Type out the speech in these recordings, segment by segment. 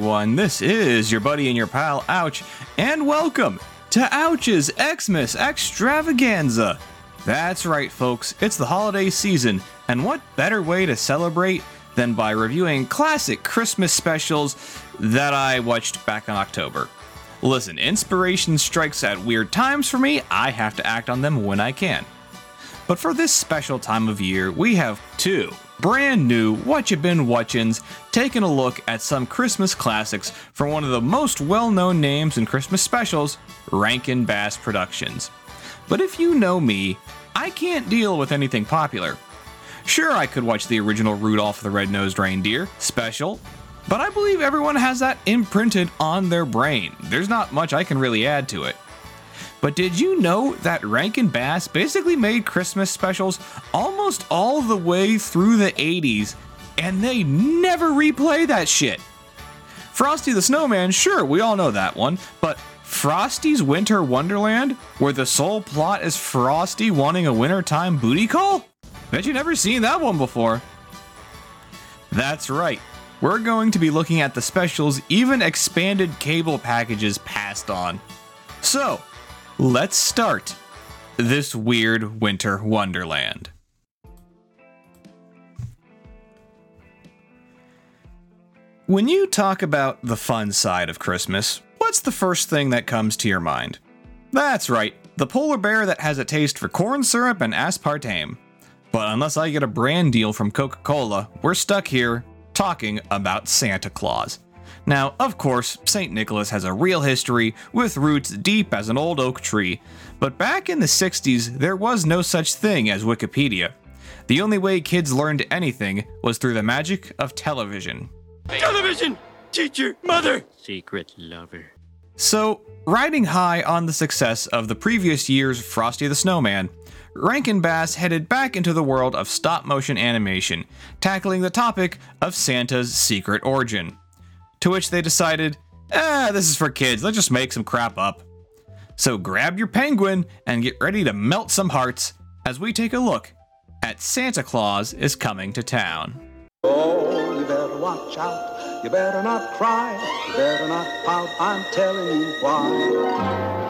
everyone. This is your buddy and your pal, Aewch, and welcome to Aewch's Xmas Xtravaganza. That's right, folks, it's the holiday season, and what better way to celebrate than by reviewing classic Christmas specials that I watched back in October? Listen, inspiration strikes at weird times for me, I have to act on them when I can. But for this special time of year, we have two brand new What You Been Watchins taking a look at some Christmas classics from one of the most well known names in Christmas specials, Rankin Bass Productions. But if you know me, I can't deal with anything popular. Sure, I could watch the original Rudolph the Red-Nosed Reindeer special, but I believe everyone has that imprinted on their brain. There's not much I can really add to it. But did you know that Rankin Bass basically made Christmas specials almost all the way through the 80s and they never replay that shit? Frosty the Snowman, sure, we all know that one, but Frosty's Winter Wonderland, where the sole plot is Frosty wanting a wintertime booty call? Bet you never seen that one before. That's right. We're going to be looking at the specials even expanded cable packages passed on. So, let's start this weird winter wonderland. When you talk about the fun side of Christmas, what's the first thing that comes to your mind? That's right, the polar bear that has a taste for corn syrup and aspartame. But unless I get a brand deal from Coca Cola, we're stuck here talking about Santa Claus. Now, of course, St. Nicholas has a real history with roots deep as an old oak tree, but back in the 60s, there was no such thing as Wikipedia. The only way kids learned anything was through the magic of television. Television! Teacher! Mother! Secret lover. So, riding high on the success of the previous year's Frosty the Snowman, Rankin Bass headed back into the world of stop motion animation, tackling the topic of Santa's secret origin. To which they decided, ah, this is for kids, let's just make some crap up. So grab your penguin and get ready to melt some hearts as we take a look at Santa Claus is Coming to Town. Oh, you better watch out. You better not cry. You better not pout. I'm telling you why.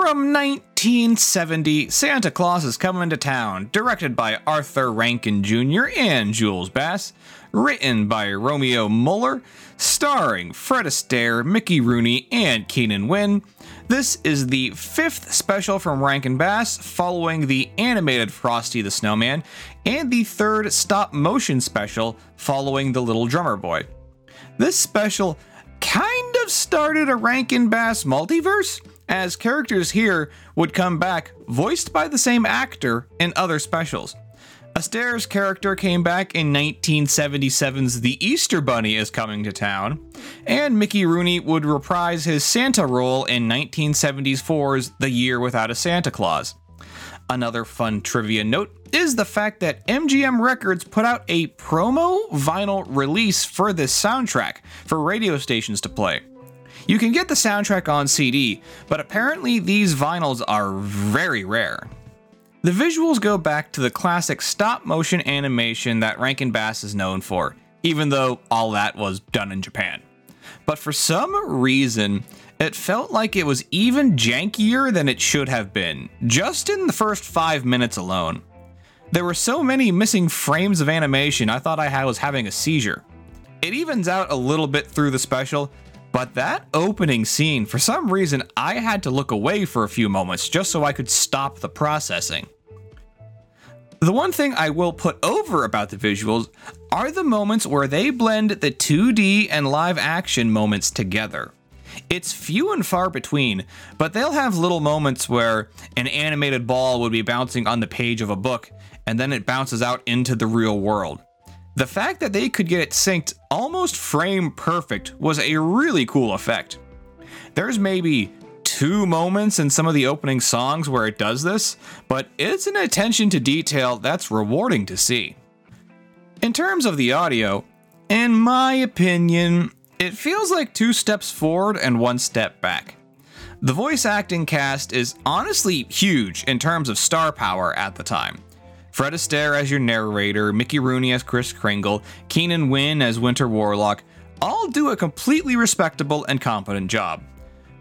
From 1970, Santa Claus is Coming to Town, directed by Arthur Rankin Jr. and Jules Bass, written by Romeo Muller, starring Fred Astaire, Mickey Rooney, and Keenan Wynn. This is the fifth special from Rankin Bass, following the animated Frosty the Snowman, and the third stop motion special, following The Little Drummer Boy. This special kind of started a Rankin Bass multiverse, as characters here would come back voiced by the same actor in other specials. Astaire's character came back in 1977's The Easter Bunny is Coming to Town, and Mickey Rooney would reprise his Santa role in 1974's The Year Without a Santa Claus. Another fun trivia note is the fact that MGM Records put out a promo vinyl release for this soundtrack for radio stations to play. You can get the soundtrack on CD, but apparently these vinyls are very rare. The visuals go back to the classic stop motion animation that Rankin Bass is known for, even though all that was done in Japan. But for some reason, it felt like it was even jankier than it should have been, just in the first five minutes alone. There were so many missing frames of animation, I thought I was having a seizure. It evens out a little bit through the special, but that opening scene, for some reason, I had to look away for a few moments just so I could stop the processing. The one thing I will put over about the visuals are the moments where they blend the 2D and live action moments together. It's few and far between, but they'll have little moments where an animated ball would be bouncing on the page of a book and then it bounces out into the real world. The fact that they could get it synced almost frame perfect was a really cool effect. There's maybe two moments in some of the opening songs where it does this, but it's an attention to detail that's rewarding to see. In terms of the audio, in my opinion, it feels like two steps forward and one step back. The voice acting cast is honestly huge in terms of star power at the time. Fred Astaire as your narrator, Mickey Rooney as Kris Kringle, Keenan Wynn as Winter Warlock, all do a completely respectable and competent job.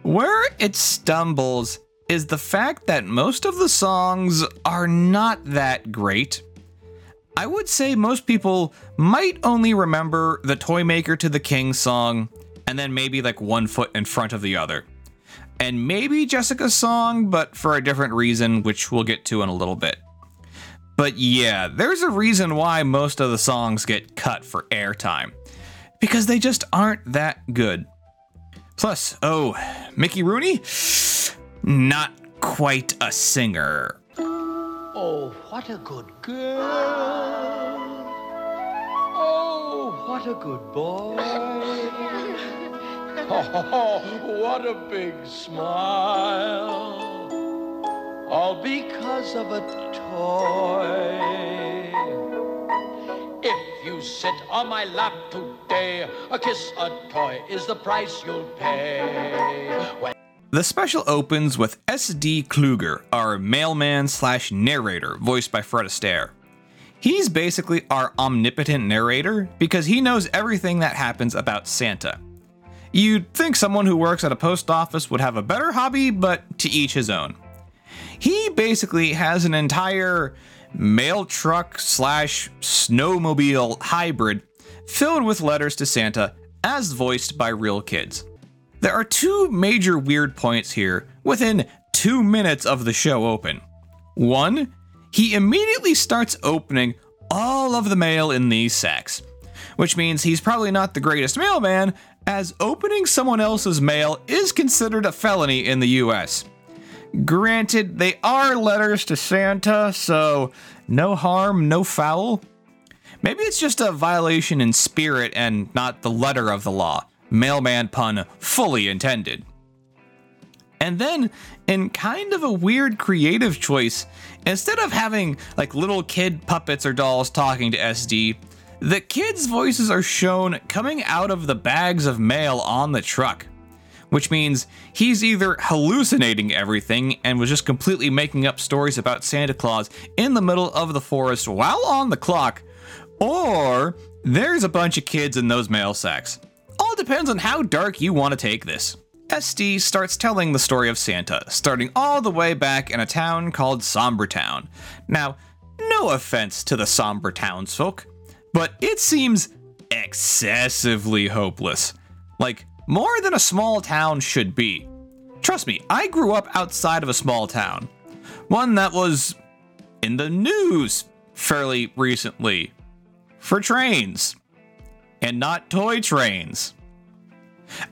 Where it stumbles is the fact that most of the songs are not that great. I would say most people might only remember the Toymaker to the King song and then maybe like one foot in front of the other. And maybe Jessica's song, but for a different reason, which we'll get to in a little bit. But yeah, there's a reason why most of the songs get cut for airtime. Because they just aren't that good. Plus, oh, Mickey Rooney? Not quite a singer. Oh, what a good girl. Oh, what a good boy. Oh, what a big smile. All because of a toy. If you sit on my lap today, a kiss, a toy is the price you'll pay. When The special opens with S.D. Kluger, our mailman slash narrator, voiced by Fred Astaire. He's basically our omnipotent narrator because he knows everything that happens about Santa. You'd think someone who works at a post office would have a better hobby, but to each his own. He basically has an entire mail truck slash snowmobile hybrid filled with letters to Santa as voiced by real kids. There are two major weird points here within two minutes of the show open. One, he immediately starts opening all of the mail in these sacks, which means he's probably not the greatest mailman, as opening someone else's mail is considered a felony in the US. Granted, they are letters to Santa, so no harm, no foul. Maybe it's just a violation in spirit and not the letter of the law. Mailman pun fully intended. And then, in kind of a weird creative choice, instead of having like little kid puppets or dolls talking to SD, the kids' voices are shown coming out of the bags of mail on the truck. Which means he's either hallucinating everything and was just completely making up stories about Santa Claus in the middle of the forest while on the clock, or there's a bunch of kids in those mail sacks. All depends on how dark you want to take this. SD starts telling the story of Santa, starting all the way back in a town called Sombertown. Now, no offense to the Sombre townsfolk, but it seems excessively hopeless. Like, more than a small town should be. Trust me, I grew up outside of a small town. One that was in the news fairly recently for trains and not toy trains.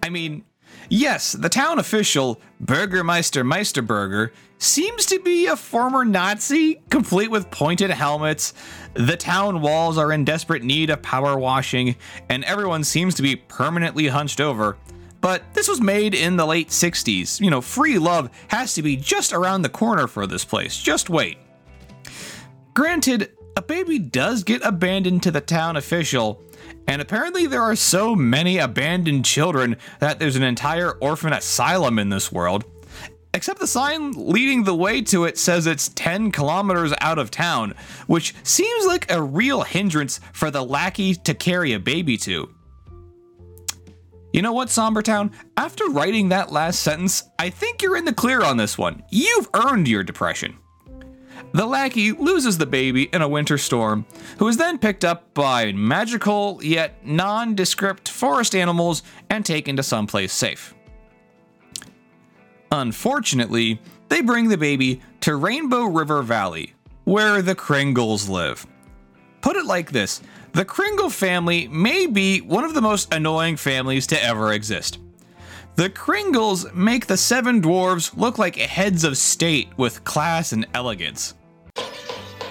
I mean, yes, the town official, Burgermeister Meisterburger, seems to be a former Nazi, complete with pointed helmets. The town walls are in desperate need of power washing, and everyone seems to be permanently hunched over. But this was made in the late 60s. You know, free love has to be just around the corner for this place. Just wait. Granted, a baby does get abandoned to the town official, and apparently there are so many abandoned children that there's an entire orphan asylum in this world. Except the sign leading the way to it says it's 10 kilometers out of town, which seems like a real hindrance for the lackey to carry a baby to. You know what, Sombertown? After writing that last sentence, I think you're in the clear on this one. You've earned your depression. The lackey loses the baby in a winter storm, who is then picked up by magical yet nondescript forest animals and taken to someplace safe. Unfortunately, they bring the baby to Rainbow River Valley, where the Kringles live. Put it like this the Kringle family may be one of the most annoying families to ever exist. The Kringles make the seven dwarves look like heads of state with class and elegance.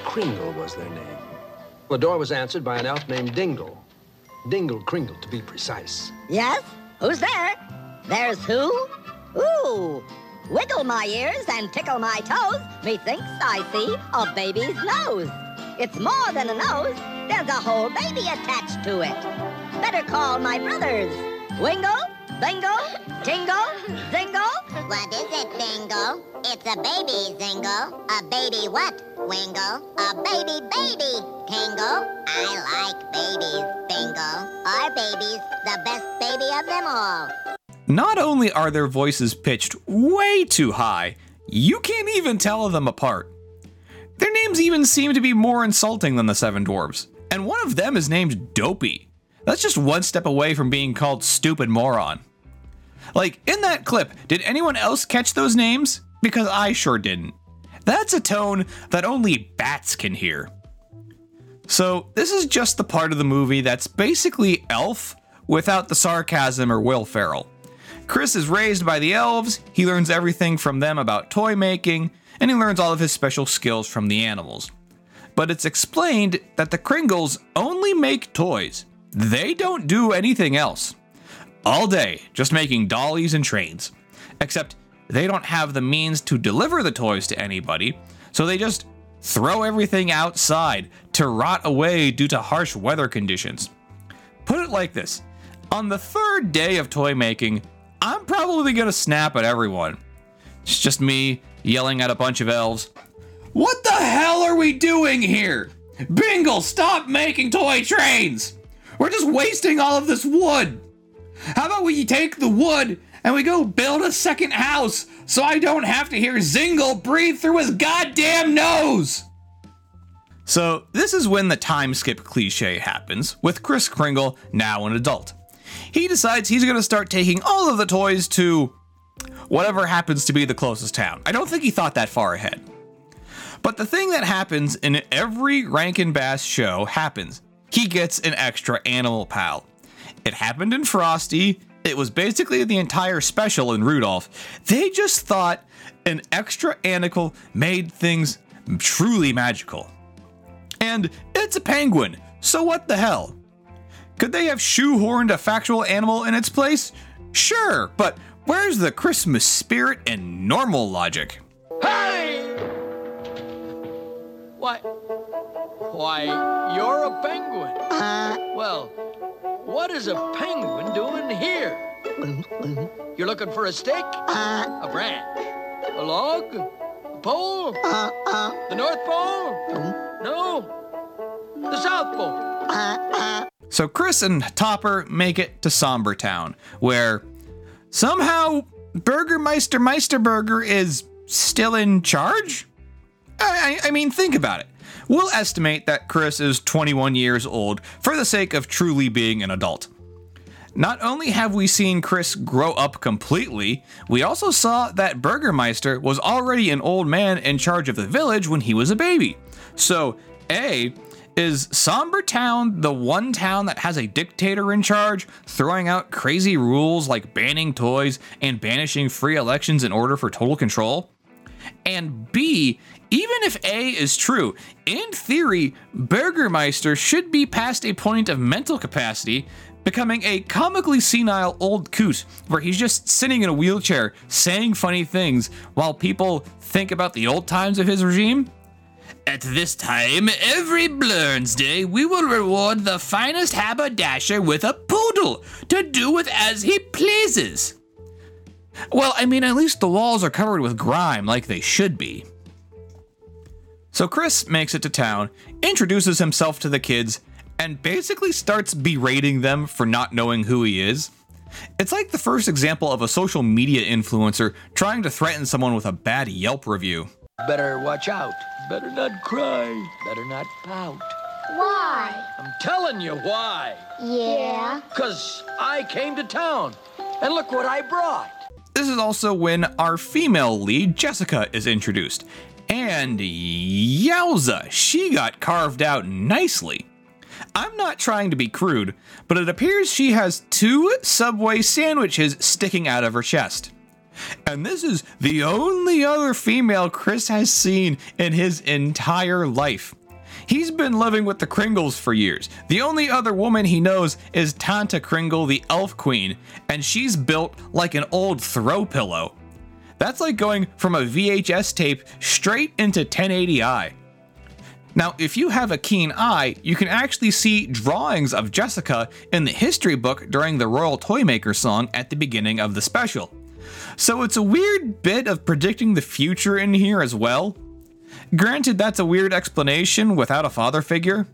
Kringle was their name. The door was answered by an elf named Dingle. Dingle Kringle, to be precise. Yes? Who's there? There's who? Ooh! Wiggle my ears and tickle my toes. Methinks I see a baby's nose. It's more than a nose. There's a whole baby attached to it. Better call my brothers. Wingle, Bingle, Tingle, Zingle, What is it, Bingo? It's a baby, Zingle. A baby what, Wingle? A baby baby, Tingle. I like babies, Bingo. Our baby's the best baby of them all. Not only are their voices pitched way too high, you can't even tell them apart. Their names even seem to be more insulting than the Seven Dwarves, and one of them is named Dopey. That's just one step away from being called Stupid Moron. Like, in that clip, did anyone else catch those names? Because I sure didn't. That's a tone that only bats can hear. So, this is just the part of the movie that's basically Elf without the sarcasm or Will Ferrell. Kris is raised by the elves, he learns everything from them about toy making, and he learns all of his special skills from the animals. But it's explained that the Kringles only make toys. They don't do anything else. All day, just making dollies and trains. Except they don't have the means to deliver the toys to anybody, so they just throw everything outside to rot away due to harsh weather conditions. Put it like this on the third day of toy making, I'm probably gonna snap at everyone. It's just me yelling at a bunch of elves. What the hell are we doing here? Bingle, stop making toy trains! We're just wasting all of this wood. How about we take the wood and we go build a second house so I don't have to hear Zingle breathe through his goddamn nose? So, this is when the time skip cliche happens, with Kris Kringle now an adult. He decides he's going to start taking all of the toys to whatever happens to be the closest town. I don't think he thought that far ahead. But the thing that happens in every Rankin Bass show happens. He gets an extra animal pal. It happened in Frosty. It was basically the entire special in Rudolph. They just thought an extra animal made things truly magical. And it's a penguin, so what the hell? Could they have shoehorned a factual animal in its place? Sure, but where's the Christmas spirit and normal logic? Hey! Why? Why, you're a penguin. Uh. Well, what is a penguin doing here? You're looking for a stick? Uh. A branch? A log? A pole? Uh, the North Pole? No. The South Pole. So Kris and Topper make it to Sombertown, where somehow Burgermeister Meisterburger is still in charge? I, I, I mean, think about it. We'll estimate that Kris is 21 years old for the sake of truly being an adult. Not only have we seen Kris grow up completely, we also saw that Burgermeister was already an old man in charge of the village when he was a baby. So, A, is Sombertown the one town that has a dictator in charge, throwing out crazy rules like banning toys and banishing free elections in order for total control? And B, even if A is true, in theory, Burgermeister should be past a point of mental capacity, becoming a comically senile old coot where he's just sitting in a wheelchair saying funny things while people think about the old times of his regime? At this time, every Blurns Day, we will reward the finest haberdasher with a poodle to do with as he pleases. Well, I mean, at least the walls are covered with grime like they should be. So Kris makes it to town, introduces himself to the kids, and basically starts berating them for not knowing who he is. It's like the first example of a social media influencer trying to threaten someone with a bad Yelp review. Better watch out. Better not cry. Better not pout. Why? I'm telling you why. Yeah. Because I came to town. And look what I brought. This is also when our female lead, Jessica, is introduced. And yowza, she got carved out nicely. I'm not trying to be crude, but it appears she has two Subway sandwiches sticking out of her chest. And this is the only other female Kris has seen in his entire life. He's been living with the Kringles for years. The only other woman he knows is Tanta Kringle, the elf queen, and she's built like an old throw pillow. That's like going from a VHS tape straight into 1080i. Now, if you have a keen eye, you can actually see drawings of Jessica in the history book during the Royal Toymaker song at the beginning of the special. So it's a weird bit of predicting the future in here as well. Granted, that's a weird explanation without a father figure.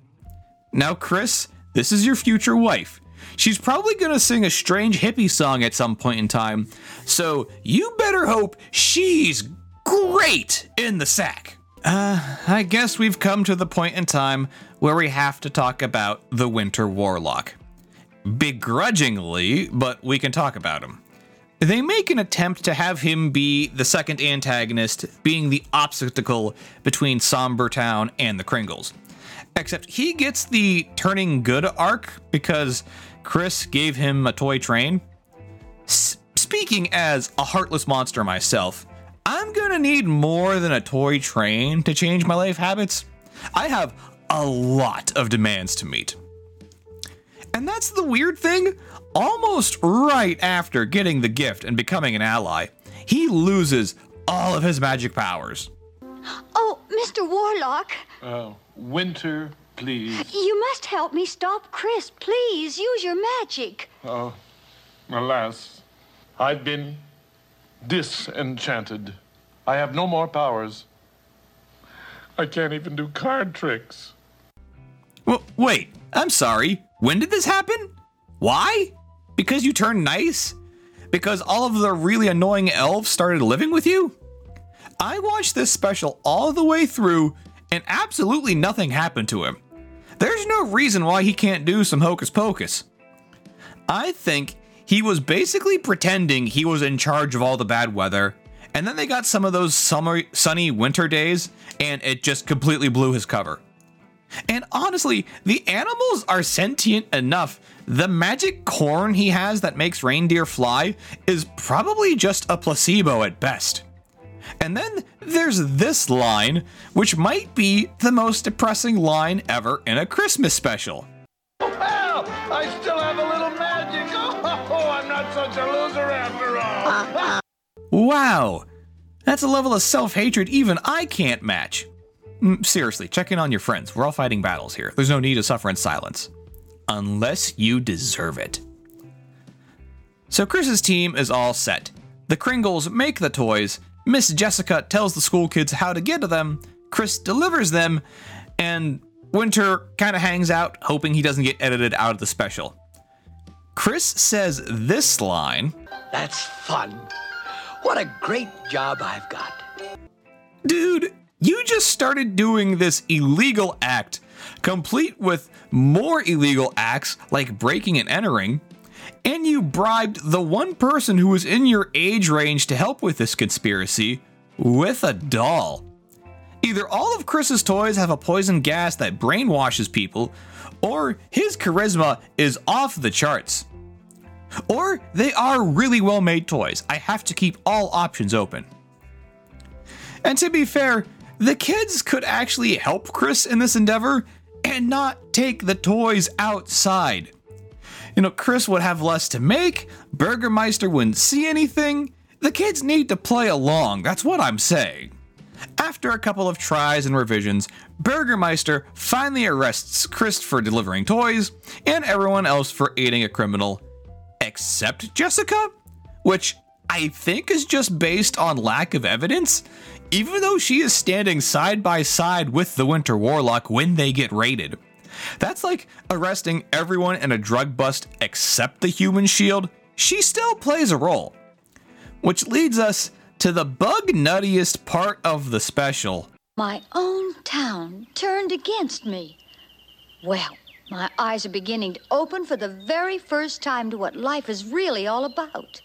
Now, Kris, this is your future wife. She's probably gonna sing a strange hippie song at some point in time, so you better hope she's great in the sack. Uh, I guess we've come to the point in time where we have to talk about the Winter Warlock. Begrudgingly, but we can talk about him. They make an attempt to have him be the second antagonist, being the obstacle between Sombertown and the Kringles. Except he gets the turning good arc because Kris gave him a toy train. S- speaking as a heartless monster myself, I'm gonna need more than a toy train to change my life habits. I have a lot of demands to meet. And that's the weird thing. Almost right after getting the gift and becoming an ally, he loses all of his magic powers. Oh, Mr. Warlock, Uh, Winter, please. you must help me stop Kris. Please, use your magic. Oh, alas, I've been disenchanted. I have no more powers. I can't even do card tricks. Well, wait, I'm sorry. When did this happen? Why? Because you turned nice? Because all of the really annoying elves started living with you? I watched this special all the way through and absolutely nothing happened to him. There's no reason why he can't do some hocus pocus. I think he was basically pretending he was in charge of all the bad weather, and then they got some of those summer, sunny winter days, and it just completely blew his cover. And honestly, the animals are sentient enough. The magic corn he has that makes reindeer fly is probably just a placebo at best. And then there's this line, which might be the most depressing line ever in a Christmas special. Well, I still have a little magic. Oh, I'm not such a loser after all. Wow, that's a level of self hatred even I can't match. Mm, Seriously, check in on your friends. We're all fighting battles here. There's no need to suffer in silence. Unless you deserve it. So Kris's team is all set. The Kringles make the toys, Miss Jessica tells the school kids how to get to them, Kris delivers them, and Winter kind of hangs out, hoping he doesn't get edited out of the special. Kris says this line That's fun. What a great job I've got. Dude, you just started doing this illegal act, complete with more illegal acts like breaking and entering, and you bribed the one person who was in your age range to help with this conspiracy with a doll. Either all of Kris's toys have a poison gas that brainwashes people, or his charisma is off the charts. Or they are really well made toys. I have to keep all options open. And to be fair, the kids could actually help Kris in this endeavor and not take the toys outside. You know, Kris would have less to make, Burgermeister wouldn't see anything. The kids need to play along, that's what I'm saying. After a couple of tries and revisions, Burgermeister finally arrests Kris for delivering toys and everyone else for aiding a criminal, except Jessica, which I think is just based on lack of evidence, even though she is standing side by side with the Winter Warlock when they get raided. That's like arresting everyone in a drug bust except the human shield. She still plays a role. Which leads us to the bug nuttiest part of the special. My own town turned against me. Well, my eyes are beginning to open for the very first time to what life is really all about.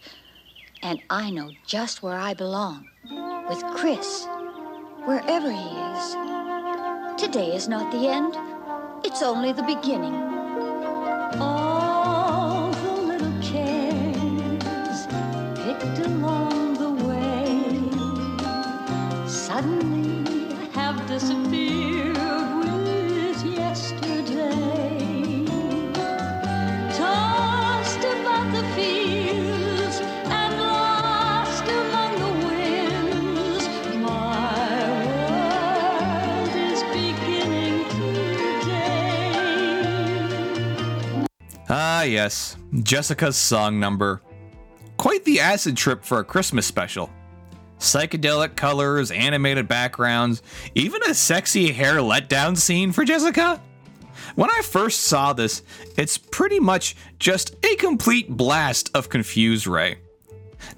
And I know just where I belong with Kris, wherever he is. Today is not the end, it's only the beginning. Yes, Jessica's song number. Quite the acid trip for a Christmas special. Psychedelic colors, animated backgrounds, even a sexy hair letdown scene for Jessica. When I first saw this, it's pretty much just a complete blast of Confused Ray.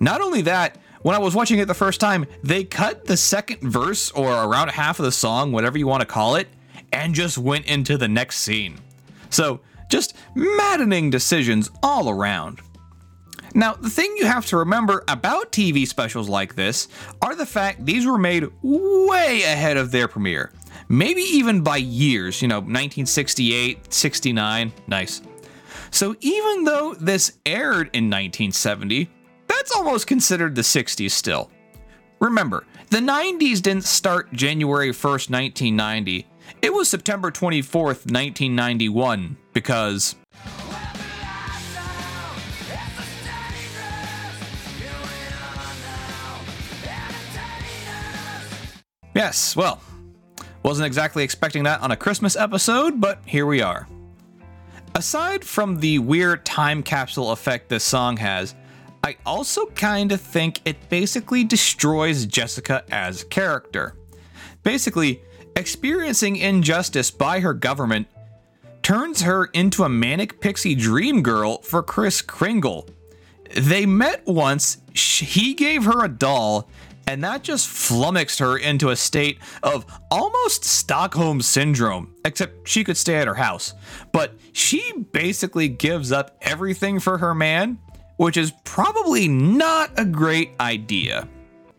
Not only that, when I was watching it the first time, they cut the second verse or around half of the song, whatever you want to call it, and just went into the next scene. So, just maddening decisions all around. Now, the thing you have to remember about TV specials like this are the fact these were made way ahead of their premiere. Maybe even by years, you know, 1968, 69, nice. So even though this aired in 1970, that's almost considered the 60s still. Remember, the 90s didn't start January 1st, 1990. It was September 24th, 1991, because Yes, well, wasn't exactly expecting that on a Christmas episode, but here we are. Aside from the weird time capsule effect this song has, I also kind of think it basically destroys Jessica as a character. Basically, experiencing injustice by her government turns her into a manic pixie dream girl for Kris Kringle. They met once, he gave her a doll, and that just flummoxed her into a state of almost Stockholm syndrome, except she could stay at her house. But she basically gives up everything for her man, which is probably not a great idea.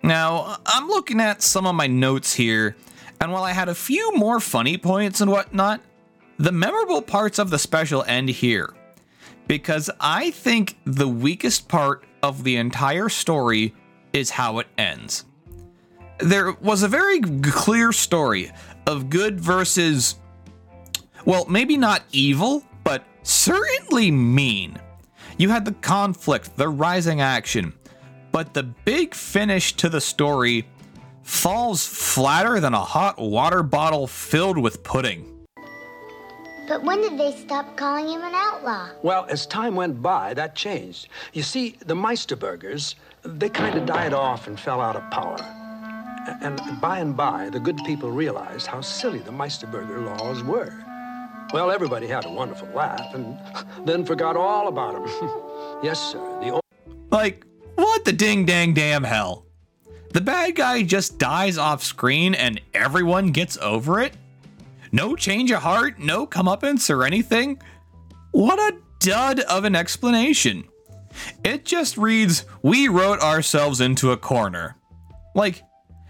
Now, I'm looking at some of my notes here, and while I had a few more funny points and whatnot, the memorable parts of the special end here. Because I think the weakest part of the entire story is how it ends. There was a very clear story of good versus, well, maybe not evil, but certainly mean. You had the conflict, the rising action, but the big finish to the story falls flatter than a hot water bottle filled with pudding. But when did they stop calling him an outlaw? Well, as time went by, that changed. You see, the Meisterburgers, they kind of died off and fell out of power. And by and by, the good people realized how silly the Meisterburger laws were. Well, everybody had a wonderful laugh and then forgot all about them. yes, sir. The old... Like, what the ding dang damn hell? The bad guy just dies off screen and everyone gets over it? No change of heart, no comeuppance or anything? What a dud of an explanation. It just reads, We wrote ourselves into a corner. Like,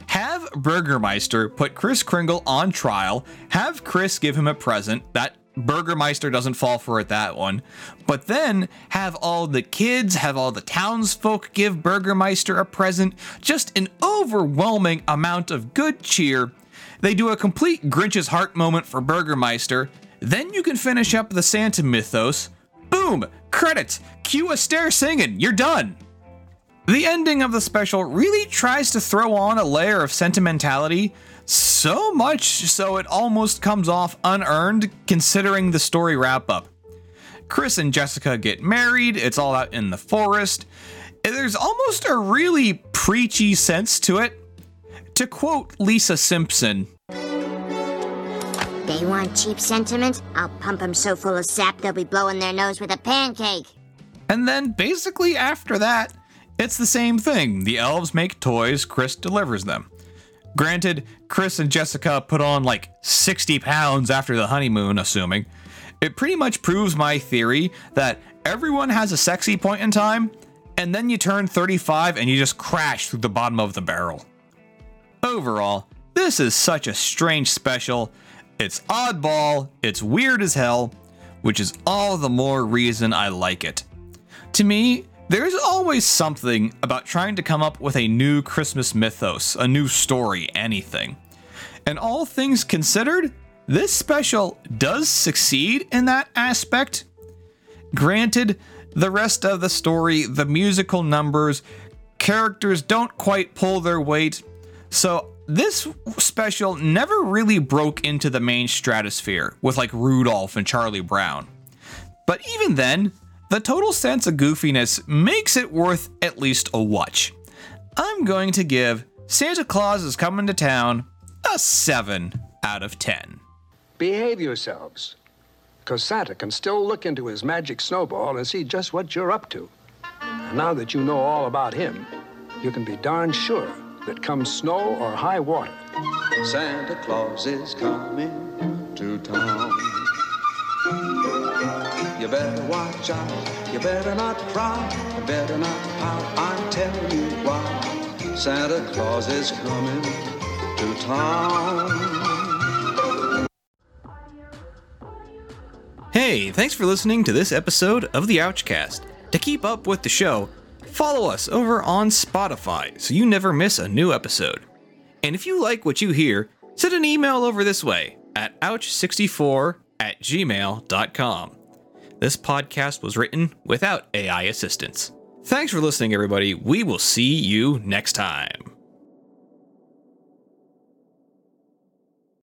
have Burgermeister put Kris Kringle on trial, have Kris give him a present, that Burgermeister doesn't fall for it that one, but then have all the kids, have all the townsfolk give Burgermeister a present, just an overwhelming amount of good cheer they do a complete Grinch's heart moment for Burgermeister. Then you can finish up the Santa mythos. Boom! Credits! Cue Astaire singing. You're done. The ending of the special really tries to throw on a layer of sentimentality, so much so it almost comes off unearned considering the story wrap up. Kris and Jessica get married, it's all out in the forest. There's almost a really preachy sense to it, to quote Lisa Simpson, They want cheap sentiment? I'll pump them so full of sap they'll be blowing their nose with a pancake. And then basically after that, it's the same thing. The elves make toys, Kris delivers them. Granted, Kris and Jessica put on like 60 pounds after the honeymoon, assuming. It pretty much proves my theory that everyone has a sexy point in time, and then you turn 35 and you just crash through the bottom of the barrel. Overall, this is such a strange special. It's oddball, it's weird as hell, which is all the more reason I like it. To me, there's always something about trying to come up with a new Christmas mythos, a new story, anything. And all things considered, this special does succeed in that aspect. Granted, the rest of the story, the musical numbers, characters don't quite pull their weight, so this special never really broke into the main stratosphere with like Rudolph and Charlie Brown. But even then, the total sense of goofiness makes it worth at least a watch. I'm going to give Santa Claus is Coming to Town a 7 out of 10. Behave yourselves, because Santa can still look into his magic snowball and see just what you're up to. And now that you know all about him, you can be darn sure that come snow or high water, Santa Claus is coming to town. You better watch out, you better not cry, you better not pout, I'm telling you why. Santa Claus is coming to town. Hey, thanks for listening to this episode of the Aewchcast. To keep up with the show, follow us over on Spotify so you never miss a new episode. And if you like what you hear, send an email over this way at Aewch64 at gmail.com. This podcast was written without AI assistance. Thanks for listening, everybody. We will see you next time.